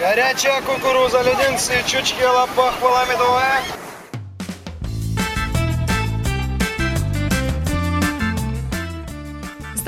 Горячая кукуруза, леденцы, чучки, лопах, медовая.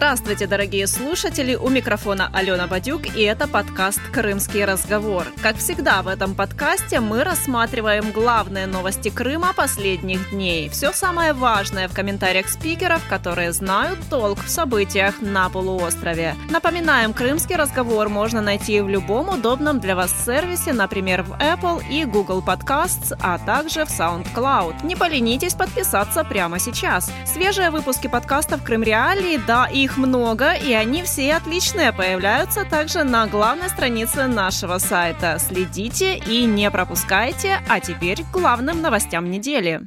Здравствуйте, дорогие слушатели! У микрофона Алена Бадюк, и это подкаст «Крымский разговор». Как всегда в этом подкасте мы рассматриваем главные новости Крыма последних дней. Все самое важное в комментариях спикеров, которые знают толк в событиях на полуострове. Напоминаем, «Крымский разговор» можно найти в любом удобном для вас сервисе, например, в Apple и Google Podcasts, а также в SoundCloud. Не поленитесь подписаться прямо сейчас. Свежие выпуски подкастов «Крым Реалии», да, их их много, и они все отличные. Появляются также на главной странице нашего сайта. Следите и не пропускайте. А теперь к главным новостям недели.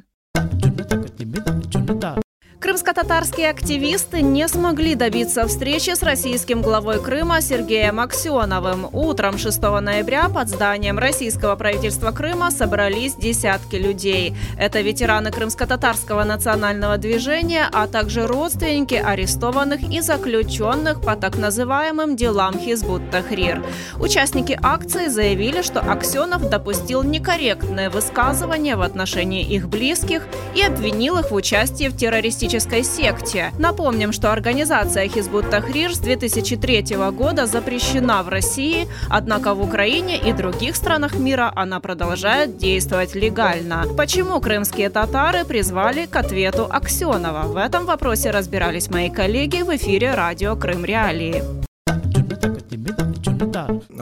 Крымско-татарские активисты не смогли добиться встречи с российским главой Крыма Сергеем Аксеновым. Утром 6 ноября под зданием российского правительства Крыма собрались десятки людей. Это ветераны крымско-татарского национального движения, а также родственники арестованных и заключенных по так называемым делам Хизбут Тахрир. Участники акции заявили, что Аксенов допустил некорректное высказывание в отношении их близких и обвинил их в участии в террористическом террористической секте. Напомним, что организация Хизбут Тахрир с 2003 года запрещена в России, однако в Украине и других странах мира она продолжает действовать легально. Почему крымские татары призвали к ответу Аксенова? В этом вопросе разбирались мои коллеги в эфире радио Крым Реалии.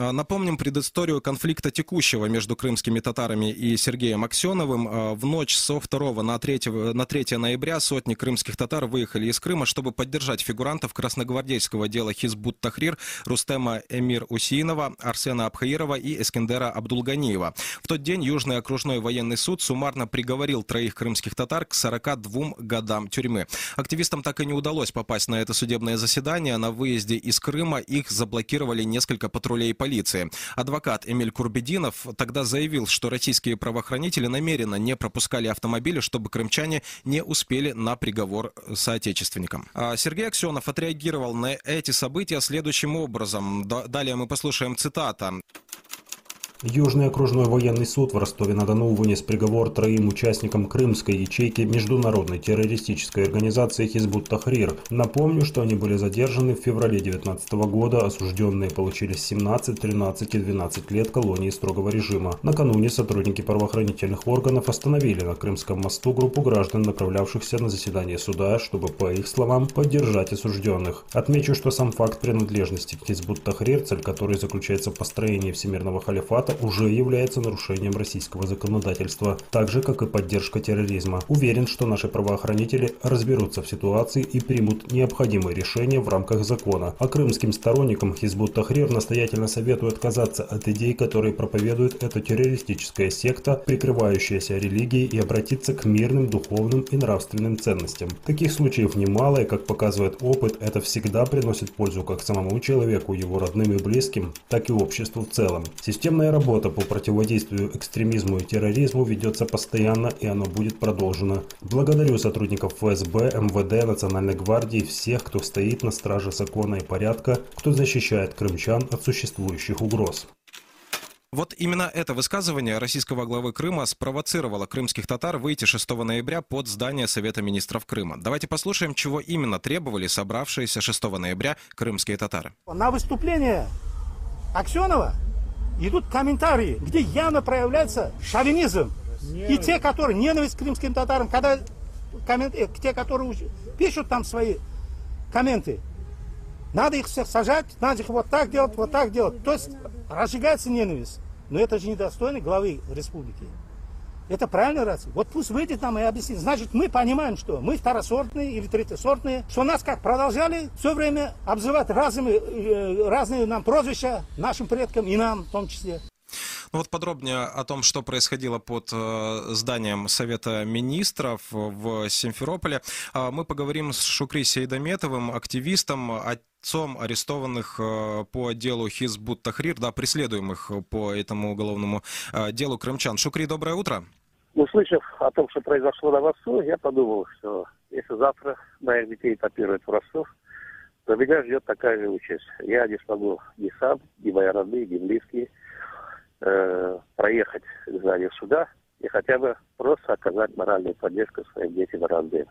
А, напомним предысторию конфликта текущего между крымскими татарами и Сергеем Аксеновым. А, в ночь со 2 на 3, на 3 ноября сотни крымских татар выехали из Крыма, чтобы поддержать фигурантов красногвардейского дела Хизбут Тахрир Рустема Эмир Усиинова, Арсена Абхаирова и Эскендера Абдулганиева. В тот день Южный окружной военный суд суммарно приговорил троих крымских татар к 42 годам тюрьмы. Активистам так и не удалось попасть на это судебное заседание. На выезде из Крыма их заблокировали несколько патрулей полиции. Адвокат Эмиль Курбединов тогда заявил, что российские правоохранители намеренно не пропускали автомобили, чтобы крымчане не успели на приговор соотечественникам. А Сергей Аксенов отреагировал на эти события следующим образом. Далее мы послушаем цитата. Южный окружной военный суд в Ростове-на-Дону вынес приговор троим участникам крымской ячейки международной террористической организации Хизбут Тахрир. Напомню, что они были задержаны в феврале 2019 года, осужденные получили 17, 13 и 12 лет колонии строгого режима. Накануне сотрудники правоохранительных органов остановили на Крымском мосту группу граждан, направлявшихся на заседание суда, чтобы, по их словам, поддержать осужденных. Отмечу, что сам факт принадлежности к Хизбут Тахрир, цель которой заключается в построении всемирного халифата, уже является нарушением российского законодательства, так же, как и поддержка терроризма. Уверен, что наши правоохранители разберутся в ситуации и примут необходимые решения в рамках закона. А крымским сторонникам Хизбут Тахрир настоятельно советую отказаться от идей, которые проповедует эта террористическая секта, прикрывающаяся религией, и обратиться к мирным духовным и нравственным ценностям. Таких случаев немало, и, как показывает опыт, это всегда приносит пользу как самому человеку, его родным и близким, так и обществу в целом. Системная работа по противодействию экстремизму и терроризму ведется постоянно и она будет продолжена. Благодарю сотрудников ФСБ, МВД, Национальной гвардии, всех, кто стоит на страже закона и порядка, кто защищает крымчан от существующих угроз. Вот именно это высказывание российского главы Крыма спровоцировало крымских татар выйти 6 ноября под здание Совета министров Крыма. Давайте послушаем, чего именно требовали собравшиеся 6 ноября крымские татары. На выступление Аксенова идут комментарии, где явно проявляется шовинизм. И те, которые ненависть к крымским татарам, когда коммент, э, те, которые пишут там свои комменты, надо их всех сажать, надо их вот так делать, вот так делать. То есть разжигается ненависть. Но это же недостойно главы республики. Это правильно раз? Вот пусть выйдет нам и объяснит. Значит, мы понимаем, что мы второсортные или третьесортные, что нас как продолжали все время обзывать разными, э, разные нам прозвища нашим предкам и нам в том числе. Ну вот подробнее о том, что происходило под э, зданием Совета Министров в Симферополе, э, мы поговорим с Шукри Сейдометовым, активистом, отцом арестованных э, по делу Хизбут Тахрир, да, преследуемых по этому уголовному делу крымчан. Шукри, доброе утро. Услышав о том, что произошло на Росту, я подумал, что если завтра моих детей этапируют в Ростов, то меня ждет такая же участь. Я не смогу ни сам, ни мои родные, ни близкие э, проехать к зданию суда и хотя бы просто оказать моральную поддержку своим детям и родным.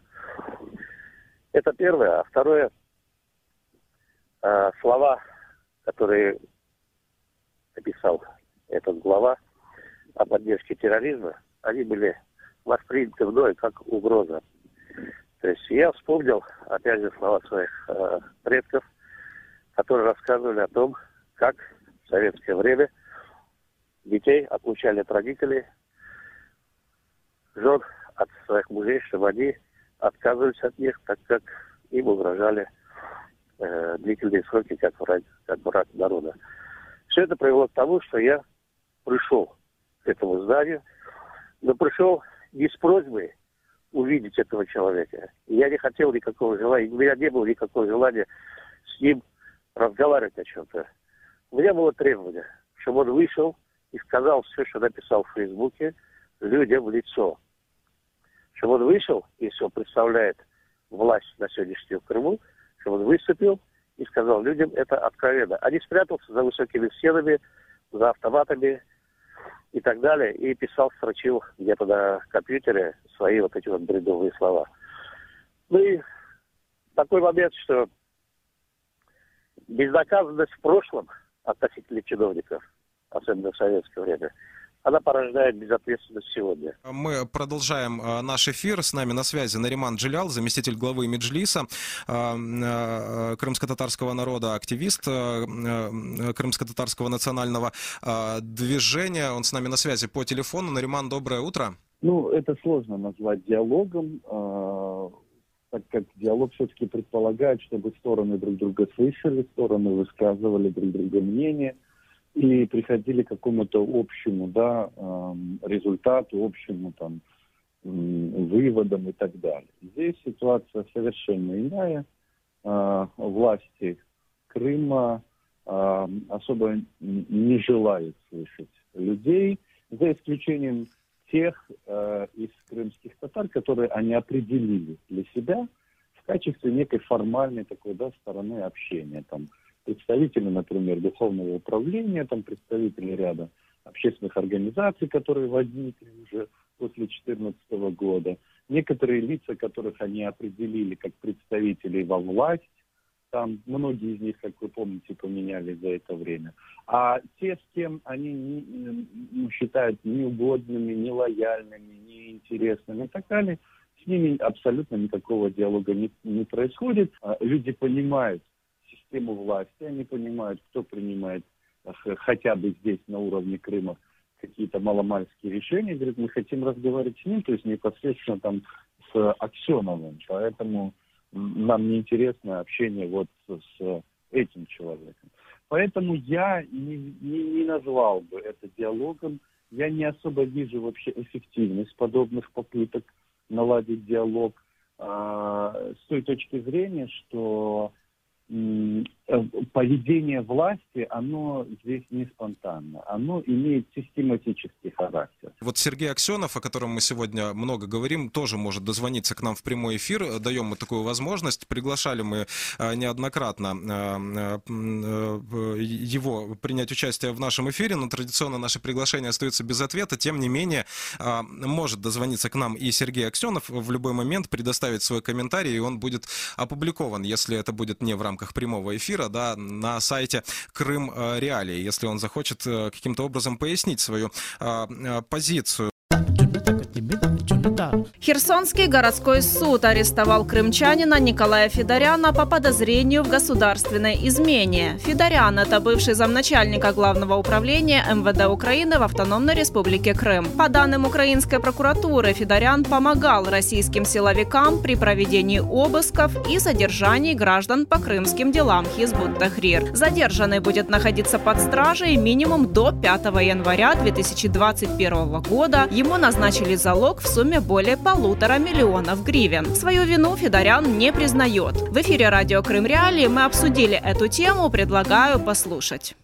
Это первое. А второе, э, слова, которые написал этот глава о поддержке терроризма, они были восприняты мной как угроза. То есть я вспомнил, опять же, слова своих э, предков, которые рассказывали о том, как в советское время детей отлучали от родителей, жен от своих мужей, чтобы они отказывались от них, так как им угрожали э, длительные сроки как враг, как враг народа. Все это привело к тому, что я пришел к этому зданию, но пришел не с просьбой увидеть этого человека. Я не хотел никакого желания, у меня не было никакого желания с ним разговаривать о чем-то. У меня было требование, чтобы он вышел и сказал все, что написал в Фейсбуке, людям в лицо. Чтобы он вышел, если он представляет власть на сегодняшнем Крыму, чтобы он выступил и сказал людям это откровенно. Не спрятался за высокими стенами, за автоматами и так далее, и писал, строчил где-то на компьютере свои вот эти вот бредовые слова. Ну и такой момент, что безнаказанность в прошлом относительно чиновников, особенно в советское время, она порождает безответственность сегодня. Мы продолжаем э, наш эфир. С нами на связи Нариман Джилял, заместитель главы Меджлиса э, э, крымско-татарского народа, активист крымско-татарского национального движения. Он с нами на связи по телефону. Нариман, доброе утро. Ну, это сложно назвать диалогом, так как диалог все-таки предполагает, чтобы стороны друг друга слышали, стороны высказывали друг друга мнение – и приходили к какому-то общему да, результату, общему там, выводам и так далее. Здесь ситуация совершенно иная. А, власти Крыма а, особо не желают слышать людей, за исключением тех э, из крымских татар, которые они определили для себя в качестве некой формальной такой да, стороны общения. Там, представители, например, духовного управления, там представители ряда общественных организаций, которые возникли уже после 2014 года, некоторые лица, которых они определили как представителей во власть, там многие из них, как вы помните, поменяли за это время. А те, с кем они не, ну, считают неугодными, нелояльными, неинтересными и так далее, с ними абсолютно никакого диалога не, не происходит. А люди понимают, систему власти, они понимают, кто принимает хотя бы здесь на уровне Крыма какие-то маломальские решения, говорят, мы хотим разговаривать с ним, то есть непосредственно там с Аксеновым, поэтому нам не интересно общение вот с этим человеком. Поэтому я не, не, не назвал бы это диалогом, я не особо вижу вообще эффективность подобных попыток наладить диалог. А, с той точки зрения, что Э, поведение власти, оно здесь не спонтанно, оно имеет систематический характер. Вот Сергей Аксенов, о котором мы сегодня много говорим, тоже может дозвониться к нам в прямой эфир, даем мы такую возможность, приглашали мы э, неоднократно э, его принять участие в нашем эфире, но традиционно наши приглашения остаются без ответа, тем не менее может дозвониться к нам и Сергей Аксенов в любой момент, предоставить свой комментарий, и он будет опубликован, если это будет не в рамках прямого эфира, да, на сайте Крым э, Реалии, если он захочет э, каким-то образом пояснить свою э, позицию. Херсонский городской суд арестовал крымчанина Николая Федоряна по подозрению в государственной измене. Федорян – это бывший замначальника главного управления МВД Украины в Автономной Республике Крым. По данным украинской прокуратуры, Федорян помогал российским силовикам при проведении обысков и задержании граждан по крымским делам Хизбут Тахрир. Задержанный будет находиться под стражей минимум до 5 января 2021 года. Ему назначили залог в сумме более полутора миллионов гривен. Свою вину Федорян не признает. В эфире радио Крым Реалии мы обсудили эту тему, предлагаю послушать.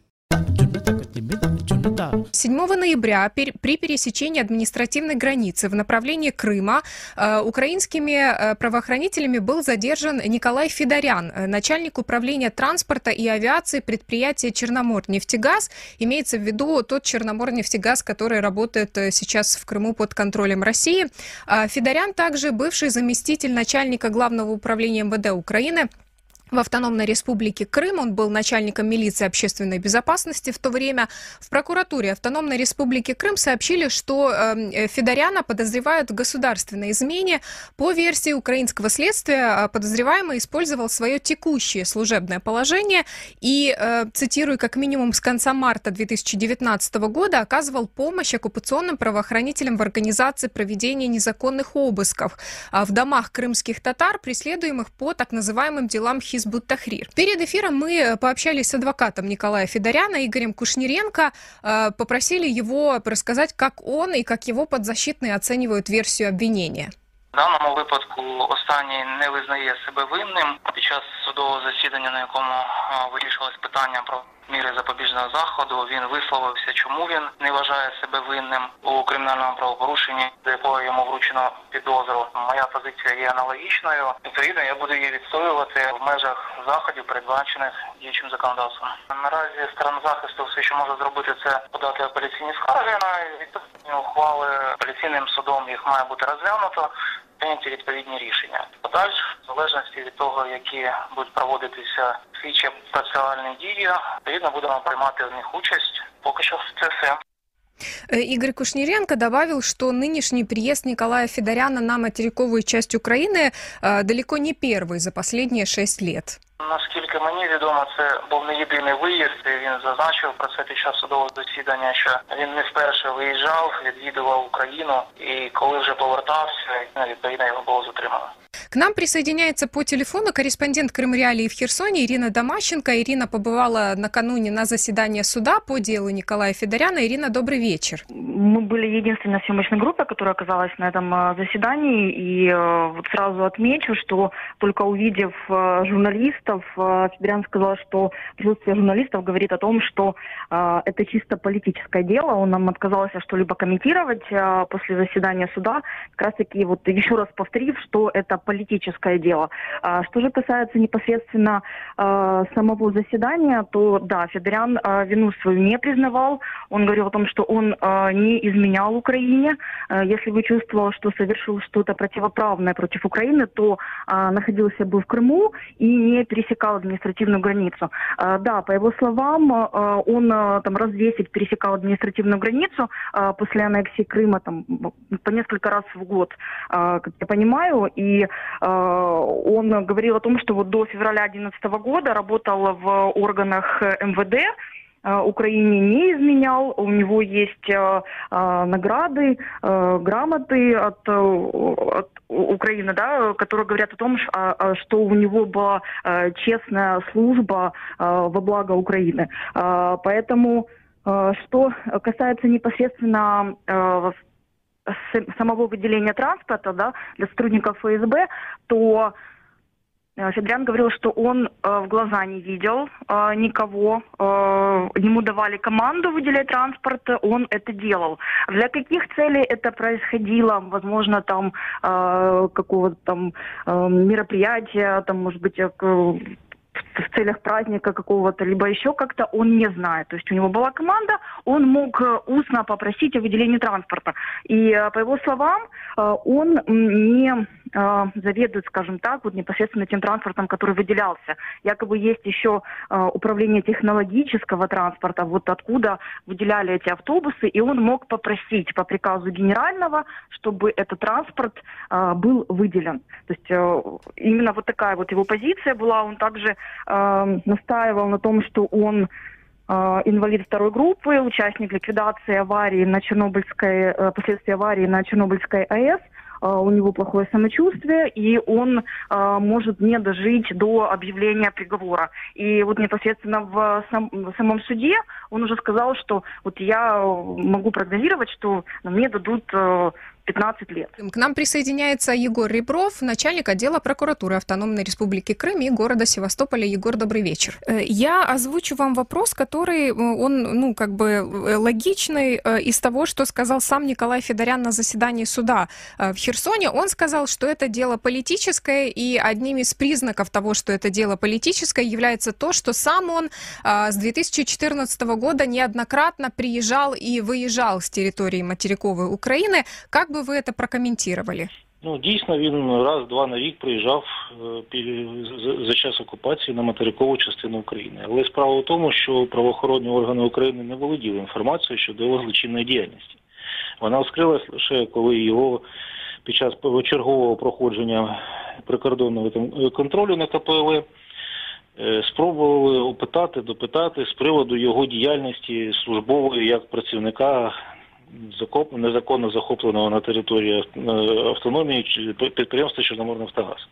Да. 7 ноября при пересечении административной границы в направлении Крыма э, украинскими э, правоохранителями был задержан Николай Федорян, э, начальник управления транспорта и авиации предприятия Черноморнефтегаз. Имеется в виду тот Черноморнефтегаз, который работает сейчас в Крыму под контролем России. Федорян также бывший заместитель начальника главного управления МВД Украины в автономной республике Крым. Он был начальником милиции общественной безопасности в то время. В прокуратуре автономной республики Крым сообщили, что эм, э, Федоряна подозревают в государственной измене. По версии украинского следствия, э, подозреваемый использовал свое текущее служебное положение и, э, цитирую, как минимум с конца марта 2019 года оказывал помощь оккупационным правоохранителям в организации проведения незаконных обысков в домах крымских татар, преследуемых по так называемым делам Хизбалла Хизбут Тахрир. Перед эфиром мы э, пообщались с адвокатом Николая Федоряна, Игорем Кушниренко, э, попросили его рассказать, как он и как его подзащитные оценивают версию обвинения. В даному випадку останній не визнає себе винним під час судового засідання, на якому вирішилось питання про міри запобіжного заходу. Він висловився, чому він не вважає себе винним у кримінальному правопорушенні, до якого йому вручено підозру. Моя позиція є аналогічною. Відповідно, я буду її відстоювати в межах заходів, передбачених діючим законодавством. Наразі сторона захисту все, що може зробити, це подати апеляційні скарги на відповідні ухвали. Апеляційним судом їх має бути розглянуто прийняті відповідні рішення. Подальше, в залежності від того, які будуть проводитися слідчі процесуальні дії, відповідно будемо приймати в них участь. Поки що це все. Игорь Кушниренко добавил, что нынешний приезд Николая Федоряна на материковую часть Украины э, далеко не первый за последние шесть лет. Наскільки мені відомо, це був не єдиний виїзд. Він зазначив про це під час судового засідання, що він не вперше виїжджав, відвідував Україну, і коли вже повертався, відповідно його було затримано. К нам присоединяется по телефону корреспондент Крымреалии в Херсоне Ирина Домащенко. Ирина побывала накануне на заседании суда по делу Николая Федоряна. Ирина, добрый вечер. Мы были единственной съемочной группой, которая оказалась на этом э, заседании. И э, вот сразу отмечу, что только увидев э, журналистов, Федорян сказал, что присутствие журналистов говорит о том, что это чисто политическое дело. Он нам отказался что-либо комментировать после заседания суда. Как раз таки вот еще раз повторив, что это политическое дело. А, что же касается непосредственно а, самого заседания, то да, Федорян а, вину свою не признавал. Он говорил о том, что он не изменял Украине. Если бы чувствовал, что совершил что-то противоправное против Украины, то находился бы в Крыму и не пересекал административную границу. Да, по его словам, он там раз 10 пересекал административную границу после аннексии Крыма там, по несколько раз в год, как я понимаю, и он говорил о том, что вот до февраля 2011 года работал в органах МВД, э, Украине не изменял. У него есть э, награды, грамоты от, от Украины, да, которые говорят о том, что у него была честная служба во благо Украины. Поэтому, что касается непосредственно самого выделения транспорта да, для сотрудников ФСБ, то э, Федорян говорил, что он э, в глаза не видел э, никого, э, ему давали команду выделять транспорт, он это делал. Для каких целей это происходило? Возможно, там э, какого-то там э, мероприятия, там, может быть, э, в целях праздника какого-то, либо еще как-то, он не знает. То есть у него была команда, он мог э, устно попросить о выделении транспорта. И э, по его словам, э, он не заведует, скажем так, вот непосредственно тем транспортом, который выделялся. Якобы есть еще управление технологического транспорта, вот откуда выделяли эти автобусы, и он мог попросить по приказу генерального, чтобы этот транспорт был выделен. То есть именно вот такая вот его позиция была. Он также э, настаивал на том, что он э, инвалид второй группы, участник ликвидации аварии на Чернобыльской, э, последствий аварии на Чернобыльской АЭС. Э, у него плохое самочувствие, и он э, может не дожить до объявления приговора. И вот непосредственно в, сам, в самом суде он уже сказал, что вот я могу прогнозировать, что мне дадут э, 15 лет. К нам присоединяется Егор Ребров, начальник отдела прокуратуры Автономной Республики Крым и города Севастополя. Егор, добрый вечер. Э, я озвучу вам вопрос, который, э, он, ну, как бы э, логичный из того, что сказал сам Николай Федорян на заседании суда в Херсоне. Он сказал, что это дело политическое, и одним из признаков того, что это дело политическое, является то, что сам он с 2014 года неоднократно приезжал и выезжал с территории материковой Украины. Как бы вы это прокомментировали? Ну, дійсно, він раз-два на рік приїжджав за час окупації на материкову частину України. Але справа в тому, що правоохоронні органи України не володіли інформацією щодо його злочинної діяльності. Вона вскрилась лише коли його під час чергового проходження прикордонного контролю на КПЛ спробували опитати, допитати з приводу його діяльності службової як працівника незаконно захопленого на території автономії підприємства Чорноморнафтогаз.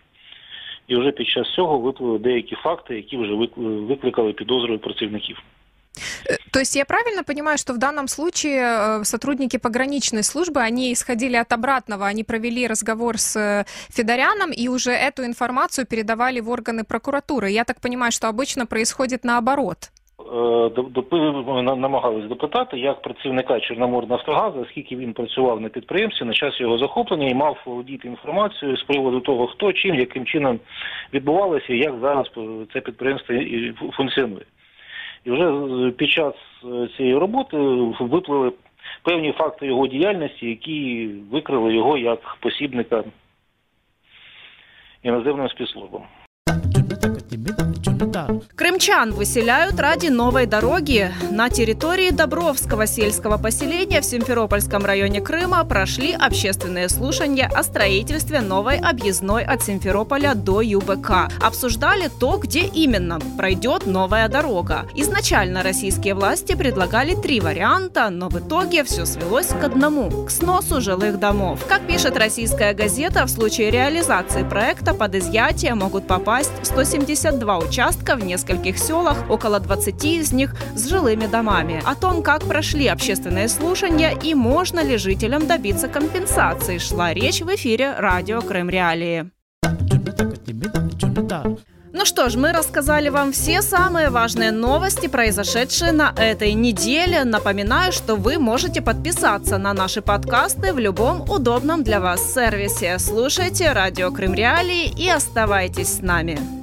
І вже під час цього виплили деякі факти, які вже викликали підозру працівників. То есть я правильно понимаю, что в данном случае э, сотрудники пограничной службы, они исходили от обратного, они провели разговор с э, Федоряном и уже эту информацию передавали в органы прокуратуры. Я так понимаю, что обычно происходит наоборот. Е, намагались допитати як працівника Чорноморнафтогазу, оскільки він працював на підприємстві на час його захоплення і мав володіти інформацією з приводу того, хто чим, яким чином відбувалося і як зараз це підприємство функціонує. І вже під час е, цієї роботи виплили певні факти його діяльності, які викрили його як посібника іноземним спецслужбам. Крымчан выселяют ради новой дороги. На территории Добровского сельского поселения в Симферопольском районе Крыма прошли общественные слушания о строительстве новой объездной от Симферополя до ЮБК. Обсуждали то, где именно пройдет новая дорога. Изначально российские власти предлагали три варианта, но в итоге все свелось к одному – к сносу жилых домов. Как пишет российская газета, в случае реализации проекта под изъятие могут попасть 172 участка в нескольких селах, около 20 из них с жилыми домами. О том, как прошли общественные слушания и можно ли жителям добиться компенсации, шла речь в эфире радио Крым Реалии. Ну что ж, мы рассказали вам все самые важные новости, произошедшие на этой неделе. Напоминаю, что вы можете подписаться на наши подкасты в любом удобном для вас сервисе. Слушайте радио Крым Реалии и оставайтесь с нами.